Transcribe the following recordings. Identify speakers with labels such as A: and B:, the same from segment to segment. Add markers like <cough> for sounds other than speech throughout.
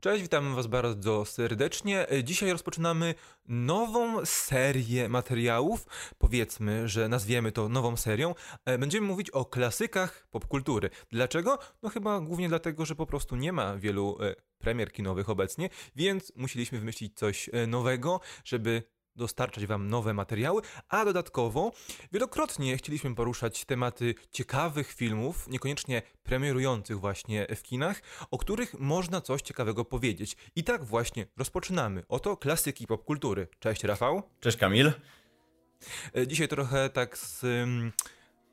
A: Cześć, witamy Was bardzo serdecznie. Dzisiaj rozpoczynamy nową serię materiałów. Powiedzmy, że nazwiemy to nową serią. E, będziemy mówić o klasykach popkultury. Dlaczego? No chyba głównie dlatego, że po prostu nie ma wielu e, premier kinowych obecnie, więc musieliśmy wymyślić coś e, nowego, żeby dostarczać Wam nowe materiały, a dodatkowo wielokrotnie chcieliśmy poruszać tematy ciekawych filmów, niekoniecznie premierujących właśnie w kinach, o których można coś ciekawego powiedzieć. I tak właśnie rozpoczynamy. Oto klasyki popkultury. Cześć Rafał.
B: Cześć Kamil.
A: E, dzisiaj trochę tak z...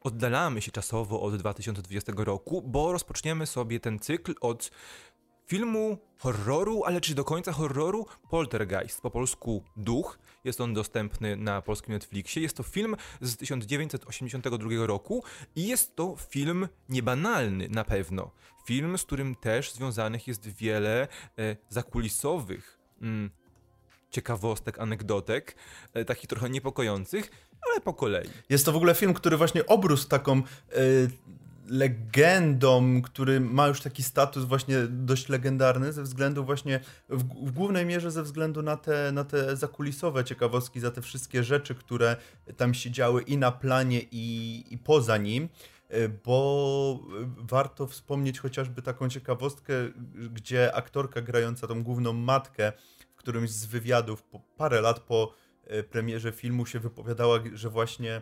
A: oddalamy się czasowo od 2020 roku, bo rozpoczniemy sobie ten cykl od filmu horroru, ale czy do końca horroru? Poltergeist, po polsku Duch. Jest on dostępny na polskim Netflixie. Jest to film z 1982 roku i jest to film niebanalny na pewno. Film, z którym też związanych jest wiele e, zakulisowych mm, ciekawostek, anegdotek, e, takich trochę niepokojących, ale po kolei.
B: Jest to w ogóle film, który właśnie obrósł taką e, legendą, który ma już taki status właśnie dość legendarny ze względu właśnie, w, w, głównej mierze ze względu na te, na te zakulisowe ciekawostki, za te wszystkie rzeczy, które tam się działy i na planie i, i poza nim. E, bo warto wspomnieć chociażby taką ciekawostkę, gdzie aktorka grająca tą główną matkę w którymś z wywiadów parę lat po e, premierze filmu się wypowiadała, że właśnie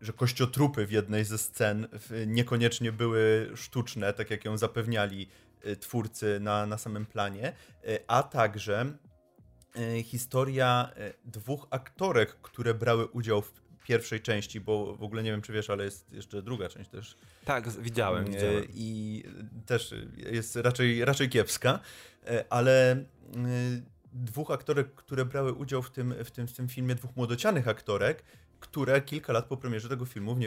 B: że kościotrupy w jednej ze scen niekoniecznie były sztuczne, tak jak ją zapewniali y, twórcy na, na samym planie, y, a także historia dwóch aktorek, które brały udział w pierwszej części, bo w ogóle nie wiem, czy wiesz, ale jest jeszcze druga część też.
A: Tak, widziałem, widziałem.
B: I też jest raczej, raczej kiepska, ale dwóch aktorek, które brały udział w tym, w tym, w tym filmie, dwóch młodocianych aktorek, które kilka lat po premierze tego filmu w,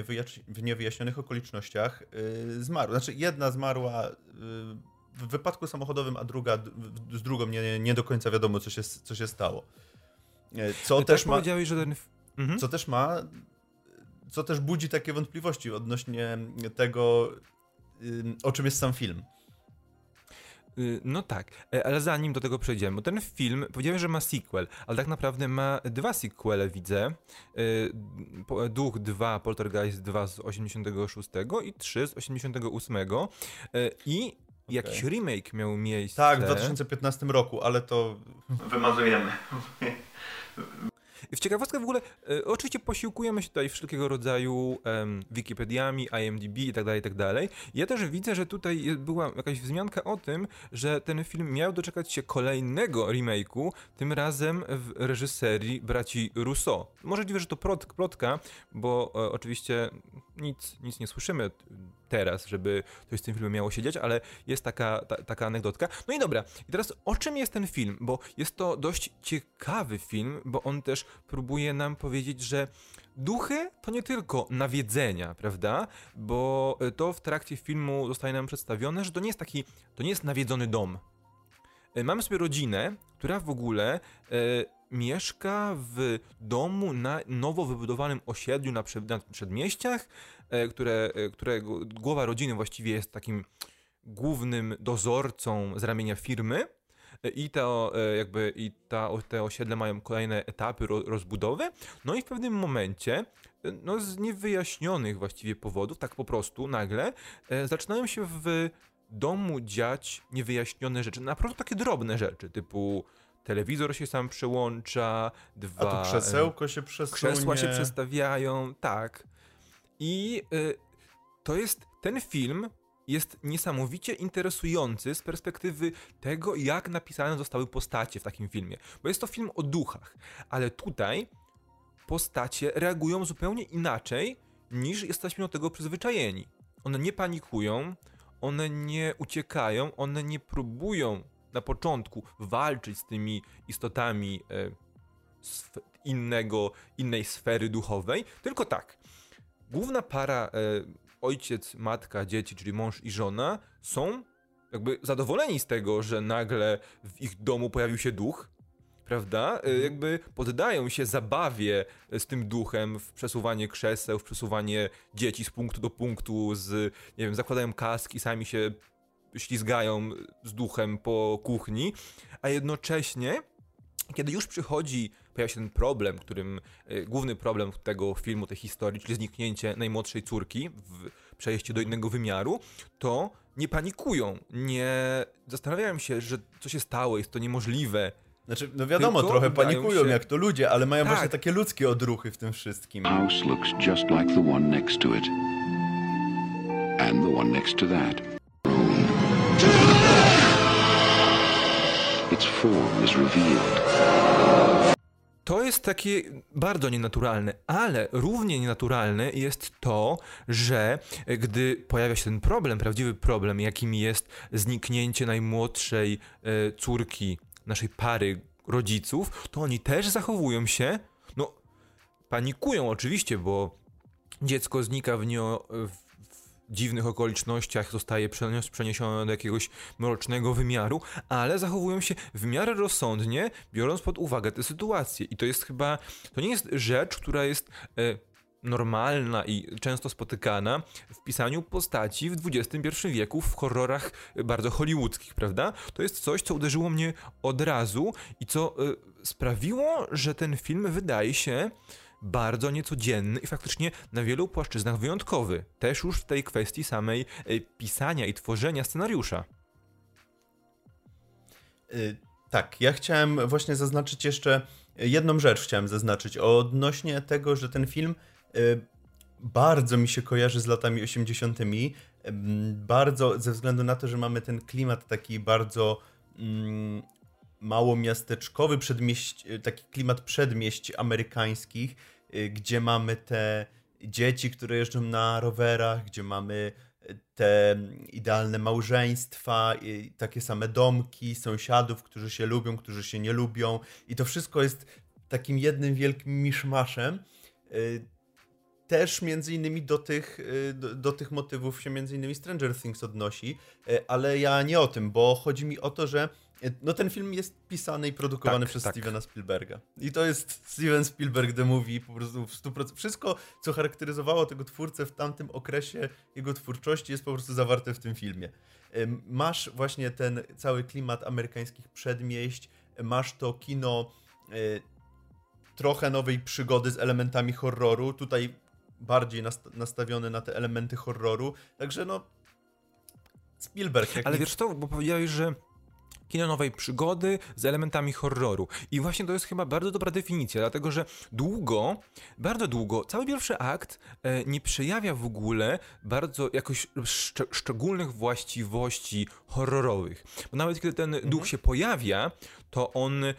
B: w niewyjaśnionych okolicznościach yy, zmarły. Znaczy, jedna zmarła yy, w wypadku samochodowym, a druga z drugą nie, nie do końca wiadomo, co się, co się stało.
A: Yy, co tak też ma. Że ten...
B: mhm. Co też ma. Co też budzi takie wątpliwości odnośnie tego, yy, o czym jest sam film.
A: Y, no tak, e, ale zanim do tego przejdziemy, bo ten film powiedziałem, że ma sequel, ale tak naprawdę ma dwa sequele, widzę. Y, Duch 2, Poltergeist 2 z 86 i 3 z 88. Y, I jakiś remake miał miejsce.
B: Tak, w 2015 roku, ale to wymazujemy.
A: W ciekawostkę w ogóle, e, oczywiście posiłkujemy się tutaj wszelkiego rodzaju e, Wikipediami, IMDb i tak dalej, i tak dalej. Ja też widzę, że tutaj była jakaś wzmianka o tym, że ten film miał doczekać się kolejnego remake'u, tym razem w reżyserii braci Rousseau. Możliwe, że to plotka, bo e, oczywiście nic, nic nie słyszymy teraz, żeby coś z tym filmem miało się dziać, ale jest taka, ta, taka anegdotka. No i dobra, i teraz o czym jest ten film? Bo jest to dość ciekawy film, bo on też próbuje nam powiedzieć, że duchy to nie tylko nawiedzenia, prawda? Bo to w trakcie filmu zostaje nam przedstawione, że to nie jest taki, to nie jest nawiedzony dom. E, mamy sobie rodzinę, która w ogóle e, mieszka w domu na nowo wybudowanym osiedlu na, przed, na przedmieściach, e, które, e, którego głowa rodziny właściwie jest takim głównym dozorcą z ramienia firmy. E, I, to, jakby, i ta, te osiedle mają kolejne etapy rozbudowy. No i w pewnym momencie, no z niewyjaśnionych właściwie powodów, tak po prostu nagle, zaczynają się w domu dziać niewyjaśnione rzeczy. Naprawdę takie drobne rzeczy, typu telewizor się sam przełącza, dwa...
B: A tu krzesełko się przesunie.
A: Krzesła się przestawiają, tak. I y, to jest, ten film jest niesamowicie interesujący z perspektywy tego, jak napisane zostały postacie w takim filmie. Bo jest to film o duchach, ale tutaj postacie reagują zupełnie inaczej niż jesteśmy do tego przyzwyczajeni. One nie panikują, one nie uciekają, one nie próbują na początku walczyć z tymi istotami e, innego, innej sfery duchowej, tylko tak. Główna para, e, ojciec, matka, dzieci, czyli mąż i żona, są jakby zadowoleni z tego, że nagle w ich domu pojawił się duch, prawda? E, mhm. Jakby poddają się zabawie z tym duchem w przesuwanie krzeseł, w przesuwanie dzieci z punktu do punktu, z, nie wiem, zakładają kaski, sami się ślizgają z duchem po kuchni, a jednocześnie kiedy już przychodzi, pojawia się ten problem, którym y, główny problem tego filmu, tej historii, czyli zniknięcie najmłodszej córki w przejście do innego wymiaru, to nie panikują, nie zastanawiają się, że co się stało, jest to niemożliwe.
B: Znaczy, no wiadomo, Tylko trochę panikują się... jak to ludzie, ale mają tak. właśnie takie ludzkie odruchy w tym wszystkim. House looks just like the one next to it. And the one next to that.
A: Its form is revealed. To jest takie bardzo nienaturalne, ale równie nienaturalne jest to, że gdy pojawia się ten problem, prawdziwy problem, jakim jest zniknięcie najmłodszej e, córki naszej pary rodziców, to oni też zachowują się, no, panikują oczywiście, bo dziecko znika w, nio, w dziwnych okolicznościach zostaje przeniesione do jakiegoś mrocznego wymiaru, ale zachowują się w miarę rozsądnie, biorąc pod uwagę tę sytuację. I to jest chyba, to nie jest rzecz, która jest e, normalna i często spotykana w pisaniu postaci w XXI wieku w horrorach bardzo hollywoodzkich, prawda? To jest coś, co uderzyło mnie od razu i co y, sprawiło, że ten film wydaje się bardzo niecodzienny i faktycznie na wielu płaszczyznach wyjątkowy. Też już w tej kwestii samej y, pisania i tworzenia scenariusza.
B: Y, tak, ja chciałem właśnie zaznaczyć jeszcze jedną rzecz chciałem zaznaczyć odnośnie tego, że ten film y, bardzo mi się kojarzy z latami 80. Bardzo ze względu na to, że mamy ten klimat taki bardzo mm, mało miasteczkowy, przedmieść, taki klimat przedmieść amerykańskich, y, gdzie mamy te dzieci, które jeżdżą na rowerach, gdzie mamy te idealne małżeństwa, takie same domki, sąsiadów, którzy się lubią, którzy się nie lubią i to wszystko jest takim jednym wielkim miszmaszem. Y, też między innymi do tych, y, do, do, tych motywów się między innymi Stranger Things odnosi, ale ja nie o tym, bo chodzi mi o to, że no ten film jest pisany i produkowany tak, przez tak. Stevena Spielberga. I to jest Steven Spielberg The Movie po prostu w 100%. Wszystko, co charakteryzowało tego twórcę w tamtym okresie jego twórczości jest po prostu zawarte w tym filmie. Masz właśnie ten cały klimat amerykańskich przedmieść, masz to kino e, trochę nowej przygody z elementami horroru, tutaj bardziej nastawione na te elementy horroru, także no Spielberg.
A: Ale wiesz to, bo powiedziałeś, że kino nowej przygody z elementami horroru. I właśnie to jest chyba bardzo dobra definicja, dlatego że długo, bardzo długo, cały pierwszy akt e, nie przejawia w ogóle bardzo jakoś szcz szczególnych właściwości horrorowych. Bo nawet kiedy ten mhm. duch się pojawia, to on e,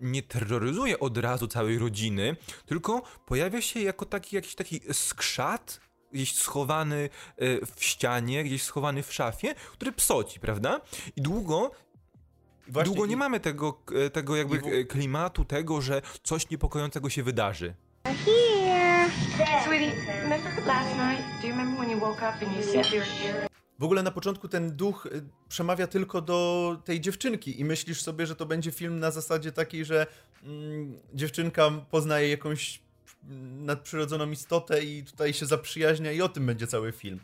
A: nie terroryzuje od razu całej rodziny, tylko pojawia się jako taki jakiś taki skrzat, gdzieś schowany e, w ścianie, gdzieś schowany w szafie, który psoci, prawda? I długo Właśnie Długo nie mamy tego, e, tego jakby w... E, klimatu, tego, że coś niepokojącego się wydarzy.
B: W ogóle na początku ten duch e, przemawia tylko do tej dziewczynki i myślisz sobie, że to będzie film na zasadzie takiej, że mm, dziewczynka poznaje jakąś nadprzyrodzoną istotę i tutaj się zaprzyjaźnia i o tym będzie cały film.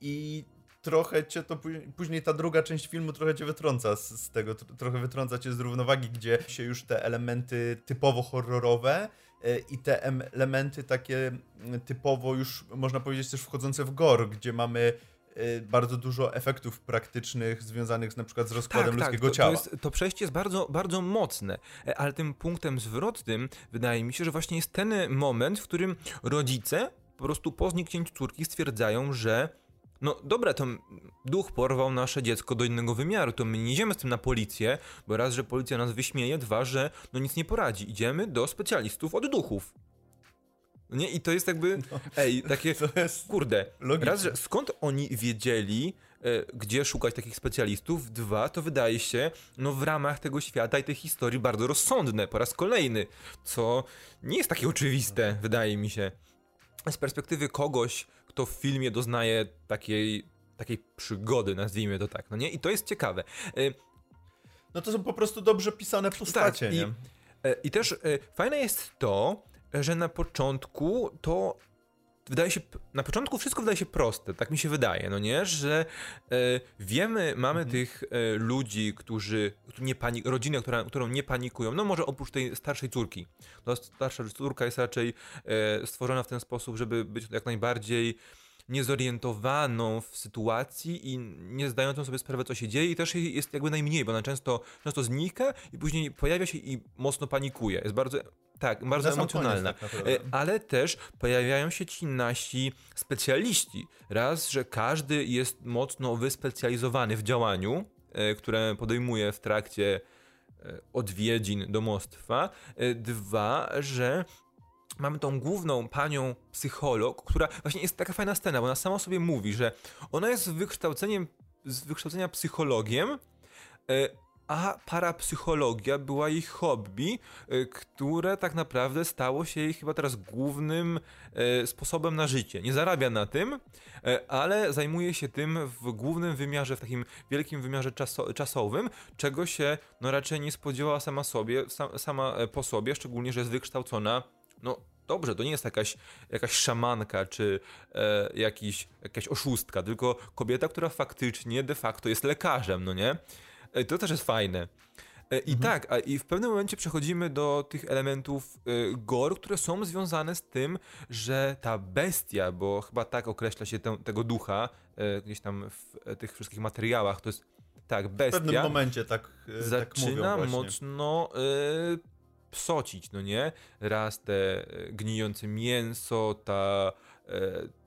B: I trochę cię to później ta druga część filmu trochę cię wytrąca z, z tego, trochę wytrąca cię z równowagi, gdzie się już te elementy typowo horrorowe e, i te elementy takie typowo już można powiedzieć też wchodzące w gore, gdzie mamy e, bardzo dużo efektów praktycznych związanych z, na przykład z rozkładem tak, ludzkiego
A: tak,
B: to, ciała.
A: To, jest, to przejście jest bardzo, bardzo mocne, e, ale tym punktem zwrotnym wydaje mi się, że właśnie jest ten moment, w którym rodzice po prostu po zniknięciu córki stwierdzają, że no dobra, to duch porwał nasze dziecko do innego wymiaru, to my nie idziemy z tym na policję, bo raz, że policja nas wyśmieje, dwa, że no nic nie poradzi. Idziemy do specjalistów od duchów. No nie? I to jest jakby, no, ej, takie, kurde, logiczne. raz, że skąd oni wiedzieli, e, gdzie szukać takich specjalistów, dwa, to wydaje się, no w ramach tego świata i tej historii bardzo rozsądne, po raz kolejny, co nie jest takie oczywiste, wydaje mi się. Z perspektywy kogoś, kto w filmie doznaje takiej, takiej przygody, nazwijmy to tak, no nie? I to jest ciekawe. Y,
B: no to są po prostu dobrze pisane postacie, tak?
A: I, y, I też y, fajne jest to, że na początku to wydaje się, na początku wszystko wydaje się proste, tak mi się wydaje, no nie, że e, wiemy, mamy mhm. tych e, ludzi, którzy, nie panik, rodzinę, która, którą nie panikują, no może oprócz tej starszej córki. No, starsza córka jest raczej e, stworzona w ten sposób, żeby być jak najbardziej niezorientowaną w sytuacji i nie zdającą sobie sprawy, co się dzieje i też jest jakby najmniej, bo ona często, często znika i później pojawia się i mocno panikuje. Jest bardzo tak, bardzo emocjonalna. Tak e, ale też pojawiają się ci nasi specjaliści. Raz, że każdy jest mocno wyspecjalizowany w działaniu, e, które podejmuje w trakcie e, odwiedzin domostwa. Dwa, że mamy tą główną panią psycholog, która właśnie jest taka fajna scena, bo ona sama sobie mówi, że ona jest wykształceniem, z wykształcenia psychologiem, a parapsychologia była jej hobby, e, które tak naprawdę stało się jej chyba teraz głównym e, sposobem na życie. Nie zarabia na tym, e, ale zajmuje się tym w głównym wymiarze, w takim wielkim wymiarze czaso czasowym, czego się no raczej nie spodziewała sama sobie, sama po sobie, szczególnie, że jest wykształcona no dobrze, to nie jest jakaś, jakaś szamanka czy e, jakiś, jakaś oszustka, tylko kobieta, która faktycznie de facto jest lekarzem, no nie? E, to też jest fajne. E, I mhm. tak, a i w pewnym momencie przechodzimy do tych elementów y, gore, które są związane z tym, że ta bestia, bo chyba tak określa się te, tego ducha, y, gdzieś tam w tych wszystkich materiałach, to jest tak, bestia. W
B: pewnym momencie tak,
A: y, zaczyna
B: tak
A: mocno psocić, no nie? Raz te gnijące mięso, ta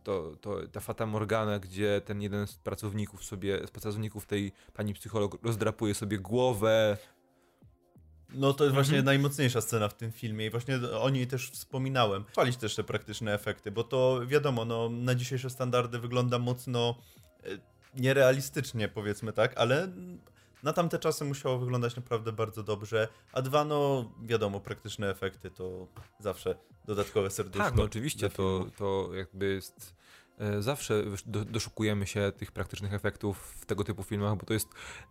A: to, to ta Fata Morgana, gdzie ten jeden z pracowników sobie, z pracowników tej pani psycholog rozdrapuje sobie głowę.
B: No to jest właśnie mhm. najmocniejsza scena w tym filmie i właśnie o niej też wspominałem. Chwalić też te praktyczne efekty, bo to wiadomo, no, na dzisiejsze standardy wygląda mocno e, nierealistycznie, powiedzmy tak, ale na tamte czasy musiało wyglądać naprawdę bardzo dobrze. A dwa, no wiadomo, praktyczne efekty to zawsze dodatkowe serduszko.
A: Tak, no oczywiście, to, to jakby jest e, zawsze do, doszukujemy się tych praktycznych efektów w tego typu filmach, bo to jest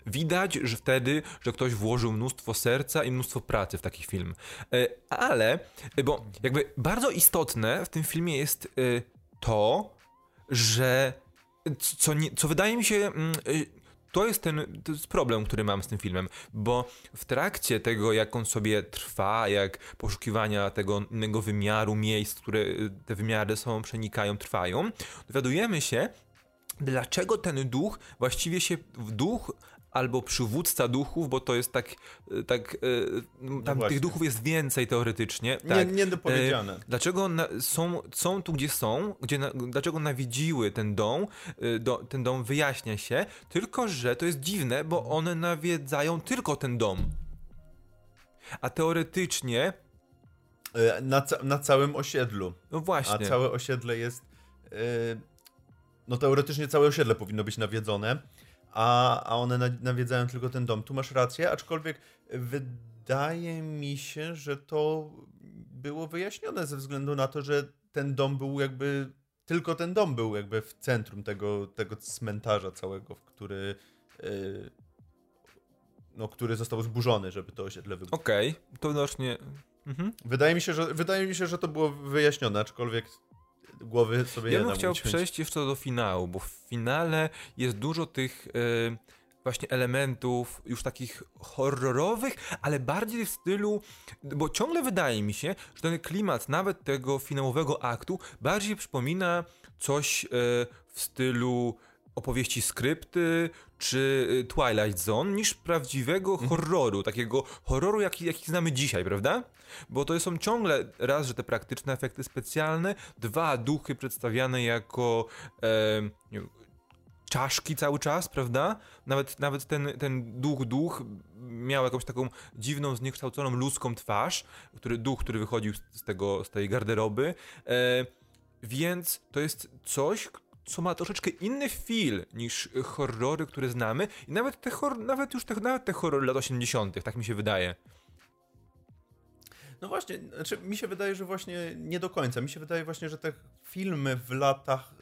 A: widać, że wtedy, że ktoś włożył mnóstwo serca i mnóstwo pracy w taki film. E, ale, bo jakby bardzo istotne w tym filmie jest e, to, że co, nie, co wydaje mi się mm, to jest ten to jest problem, który mam z tym filmem, bo w trakcie tego, jak on sobie trwa, jak poszukiwania tego innego wymiaru, miejsc, które te wymiary są, przenikają, trwają, dowiadujemy się, dlaczego ten duch właściwie się duch albo przywódca duchów, bo to jest tak, e, tak e, no tam tych duchów jest więcej teoretycznie. Tak.
B: Nie, niedopowiedziane.
A: Dlaczego na, są, są tu, gdzie są, gdzie na, dlaczego nawiedziły ten dom, e, do, ten dom wyjaśnia się, tylko że to jest dziwne, bo one nawiedzają tylko ten dom. A teoretycznie...
B: Na, ca na całym osiedlu.
A: No właśnie.
B: A całe osiedle jest... No teoretycznie całe osiedle powinno być nawiedzone a, a one nawiedzają tylko ten dom. Tu masz rację, aczkolwiek wydaje mi się, że to było wyjaśnione ze względu na to, że ten dom był jakby. Tylko ten dom był jakby w centrum tego, tego cmentarza całego, w który. Yy, no, który został zburzony, żeby to osiedle wybuchło.
A: Okej, okay, to widocznie.
B: Mhm. Wydaje, mi się, że, wydaje mi się, że to było wyjaśnione, aczkolwiek głowy sobie
A: Ja bym chciał uciąć. przejść jeszcze do finału, bo w finale jest dużo tych yy, właśnie elementów już takich horrorowych, ale bardziej w stylu, bo ciągle wydaje mi się, że ten klimat nawet tego finałowego aktu bardziej przypomina coś yy, w stylu opowieści skrypty czy y, Twilight Zone niż prawdziwego mhm. horroru, takiego horroru jaki, jaki znamy dzisiaj, prawda? Bo to są ciągle raz, że te praktyczne efekty specjalne, dwa duchy przedstawiane jako e, czaszki cały czas, prawda? Nawet, nawet ten, ten duch, duch miał jakąś taką dziwną, zniekształconą ludzką twarz, który, duch, który wychodził z, tego, z tej garderoby. E, więc to jest coś, co ma troszeczkę inny feel niż horrory, które znamy i nawet te hor nawet już te, nawet te horrory lat 80., tak mi się wydaje.
B: No właśnie, znaczy mi się wydaje, że właśnie nie do końca. Mi się wydaje właśnie, że te filmy w latach,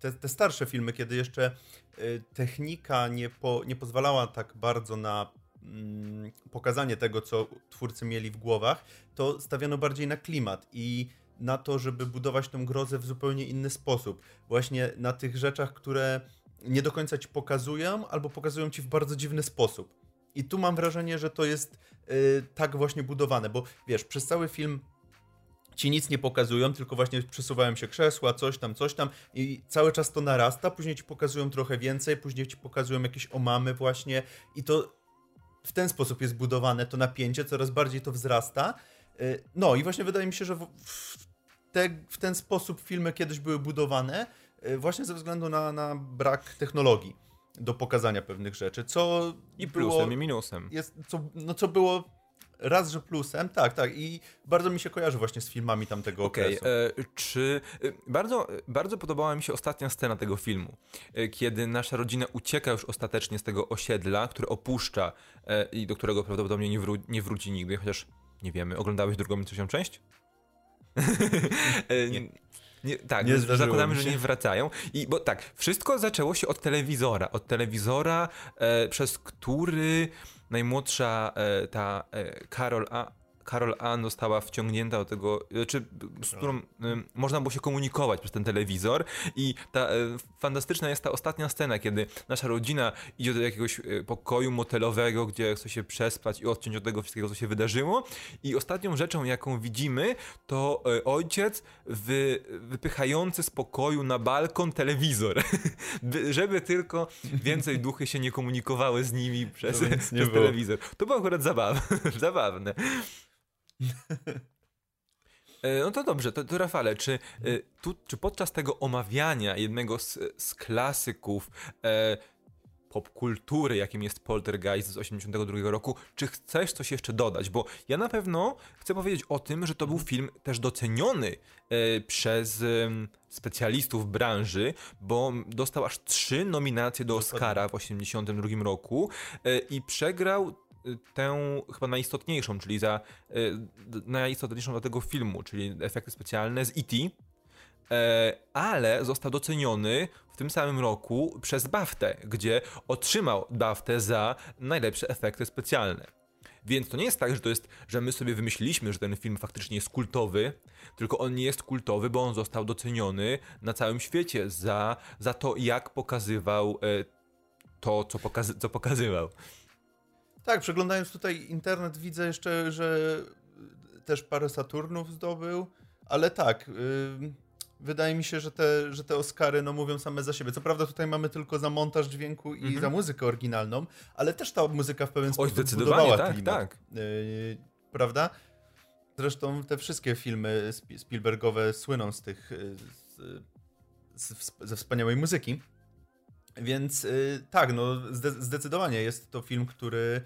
B: te, te starsze filmy, kiedy jeszcze y, technika nie, po, nie pozwalała tak bardzo na mm, pokazanie tego, co twórcy mieli w głowach, to stawiano bardziej na klimat i na to, żeby budować tą grozę w zupełnie inny sposób. Właśnie na tych rzeczach, które nie do końca ci pokazują, albo pokazują ci w bardzo dziwny sposób. I tu mam wrażenie, że to jest yy, tak właśnie budowane, bo wiesz, przez cały film ci nic nie pokazują, tylko właśnie przesuwają się krzesła, coś tam, coś tam i cały czas to narasta, później ci pokazują trochę więcej, później ci pokazują jakieś omamy właśnie i to w ten sposób jest budowane to napięcie, coraz bardziej to wzrasta. Y, no i właśnie wydaje mi się, że w, te, w ten sposób filmy kiedyś były budowane y, właśnie ze względu na, na brak technologii do pokazania pewnych rzeczy, co
A: I plusem, było, i minusem.
B: Jest, co, no co było raz, że plusem, tak, tak. I bardzo mi się kojarzy właśnie z filmami tamtego okay, okresu. E,
A: czy e, bardzo, bardzo podobała mi się ostatnia scena tego filmu, e, kiedy nasza rodzina ucieka już ostatecznie z tego osiedla, które opuszcza e, i do którego prawdopodobnie nie, wró nie wróci nigdy, chociaż nie wiemy. Oglądałeś drugą i trzecią część? <laughs> E, nie. Nie, tak, nie zakładamy, że nie wracają. I bo tak, wszystko zaczęło się od telewizora. Od telewizora, e, przez który najmłodsza e, ta e, Karol A Karol Ann została wciągnięta do tego, czy z którą y, można było się komunikować przez ten telewizor i ta y, fantastyczna jest ta ostatnia scena, kiedy nasza rodzina idzie do jakiegoś y, pokoju motelowego, gdzie chce się przespać i odciąć od tego wszystkiego, co się wydarzyło i ostatnią rzeczą, jaką widzimy, to ojciec wy, wypychający z pokoju na balkon telewizor, <laughs> żeby tylko więcej duchy się nie komunikowały z nimi przez, przez telewizor. To było akurat <laughs> zabawne. zabawne. <laughs> E, no to dobrze, to, to Rafale, czy, e, tu, czy podczas tego omawiania jednego z, z klasyków e, popkultury, jakim jest Poltergeist z 82 roku, czy chcesz coś jeszcze dodać? Bo ja na pewno chcę powiedzieć o tym, że to był film też doceniony e, przez e, specjalistów branży, bo dostał aż trzy nominacje do Oscara w 82 roku e, i przegrał tę chyba najistotniejszą, czyli za y, najistotniejszą dla tego filmu, czyli efekty specjalne z E.T., e, ale został doceniony w tym samym roku przez BAFTę, gdzie otrzymał BAFTę za najlepsze efekty specjalne. Więc to nie jest tak, że to jest, że my sobie wymyśliliśmy, że ten film faktycznie jest kultowy, tylko on nie jest kultowy, bo on został doceniony na całym świecie za, za to, jak pokazywał e, to, co, pokazy co pokazywał.
B: Tak, przeglądając tutaj internet widzę jeszcze, że też parę Saturnów zdobył, ale tak, yy, wydaje mi się, że te, że te Oscary no, mówią same za siebie. Co prawda tutaj mamy tylko za montaż dźwięku i mm -hmm. za muzykę oryginalną, ale też ta muzyka w pewien Oj, sposób budowała tak, klimat. Tak. Yy, prawda? Zresztą te wszystkie filmy Spielbergowe słyną z tych, y, z, z, ze wspaniałej muzyki. Więc yy, tak, no zdecydowanie jest to film, który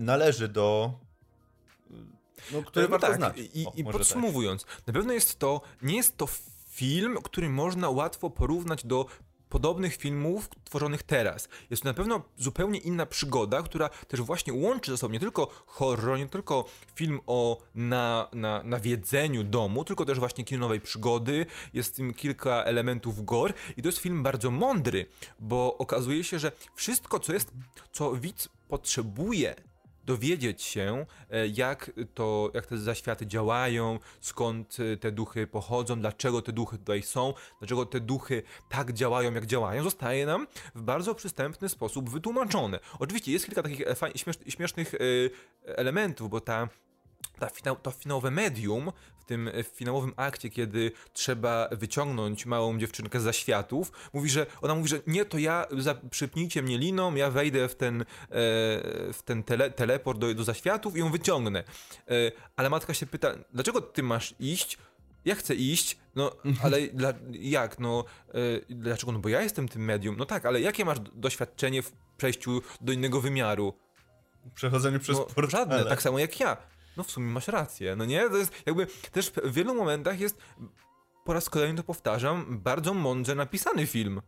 B: należy do.
A: No, który no warto tak, znać. I, o, i tak. podsumowując, tak. na pewno jest to, nie jest to film, który można łatwo porównać do podobnych filmów tworzonych teraz. Jest to na pewno zupełnie inna przygoda, która też właśnie łączy ze sobą nie tylko horror, nie tylko film o na, na, nawiedzeniu domu, tylko też właśnie kino nowej przygody, jest w tym kilka elementów gore i to jest film bardzo mądry, bo okazuje się, że wszystko, co jest, co widz potrzebuje dowiedzieć się, e, jak, to, jak te zaświaty działają, skąd e, te duchy pochodzą, dlaczego te duchy tutaj są, dlaczego te duchy tak działają, jak działają, zostaje nam w bardzo przystępny sposób wytłumaczone. Oczywiście jest kilka takich e, śmiesznych elementów, bo ta ta finał, to finałowe medium tym finałowym akcie, kiedy trzeba wyciągnąć małą dziewczynkę za światów, mówi, że ona mówi, że nie, to ja za, przypnijcie mnie liną, ja wejdę w ten, e, w ten tele, teleport do, do zaświatów i ją wyciągnę. E, ale matka się pyta, dlaczego ty masz iść? Ja chcę iść, no ale <laughs> dla, jak, no e, dlaczego? No bo ja jestem tym medium. No tak, ale jakie masz doświadczenie w przejściu do innego wymiaru?
B: Przechodzeniu przez no, portale.
A: Żadne, tak samo jak ja no w sumie masz rację, no nie? To jest jakby też w wielu momentach jest, po raz kolejny to powtarzam, bardzo mądrze napisany film.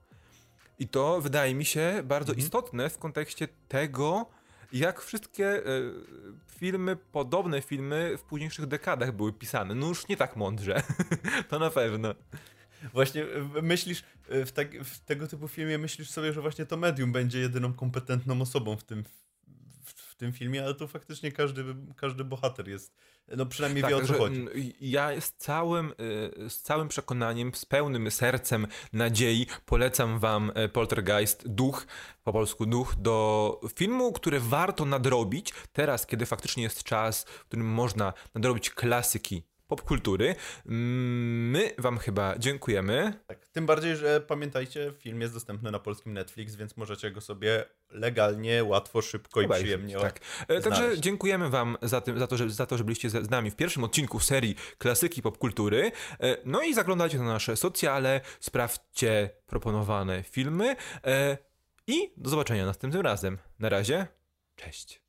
A: I to wydaje mi się bardzo mhm. istotne w kontekście tego, jak wszystkie y, filmy, podobne filmy w późniejszych dekadach były pisane. No już nie tak mądrze, <laughs> to na pewno.
B: Właśnie myślisz, w, tak, w, tego typu filmie myślisz sobie, że właśnie to medium będzie jedyną kompetentną osobą w tym, tym filmie, ale tu faktycznie każdy, każdy bohater jest, no przynajmniej
A: Tak,
B: wie o co
A: także,
B: chodzi.
A: Ja z całym, y, z całym przekonaniem, z pełnym sercem nadziei polecam wam e, Poltergeist, Duch, po polsku Duch, do filmu, który warto nadrobić teraz, kiedy faktycznie jest czas, w którym można nadrobić klasyki popkultury. Mm, My wam chyba dziękujemy.
B: Tak, tym bardziej, że pamiętajcie, film jest dostępny na polskim Netflix, więc możecie go sobie legalnie, łatwo, szybko i przyjemnie
A: Tak. E, Także dziękujemy Wam za, tym, za, to, że, za to, że byliście z z nami w pierwszym odcinku serii Klasyki Popkultury. E, No i zaglądajcie na nasze socjale, sprawdźcie proponowane filmy e, i do zobaczenia następnym razem. Na razie, cześć.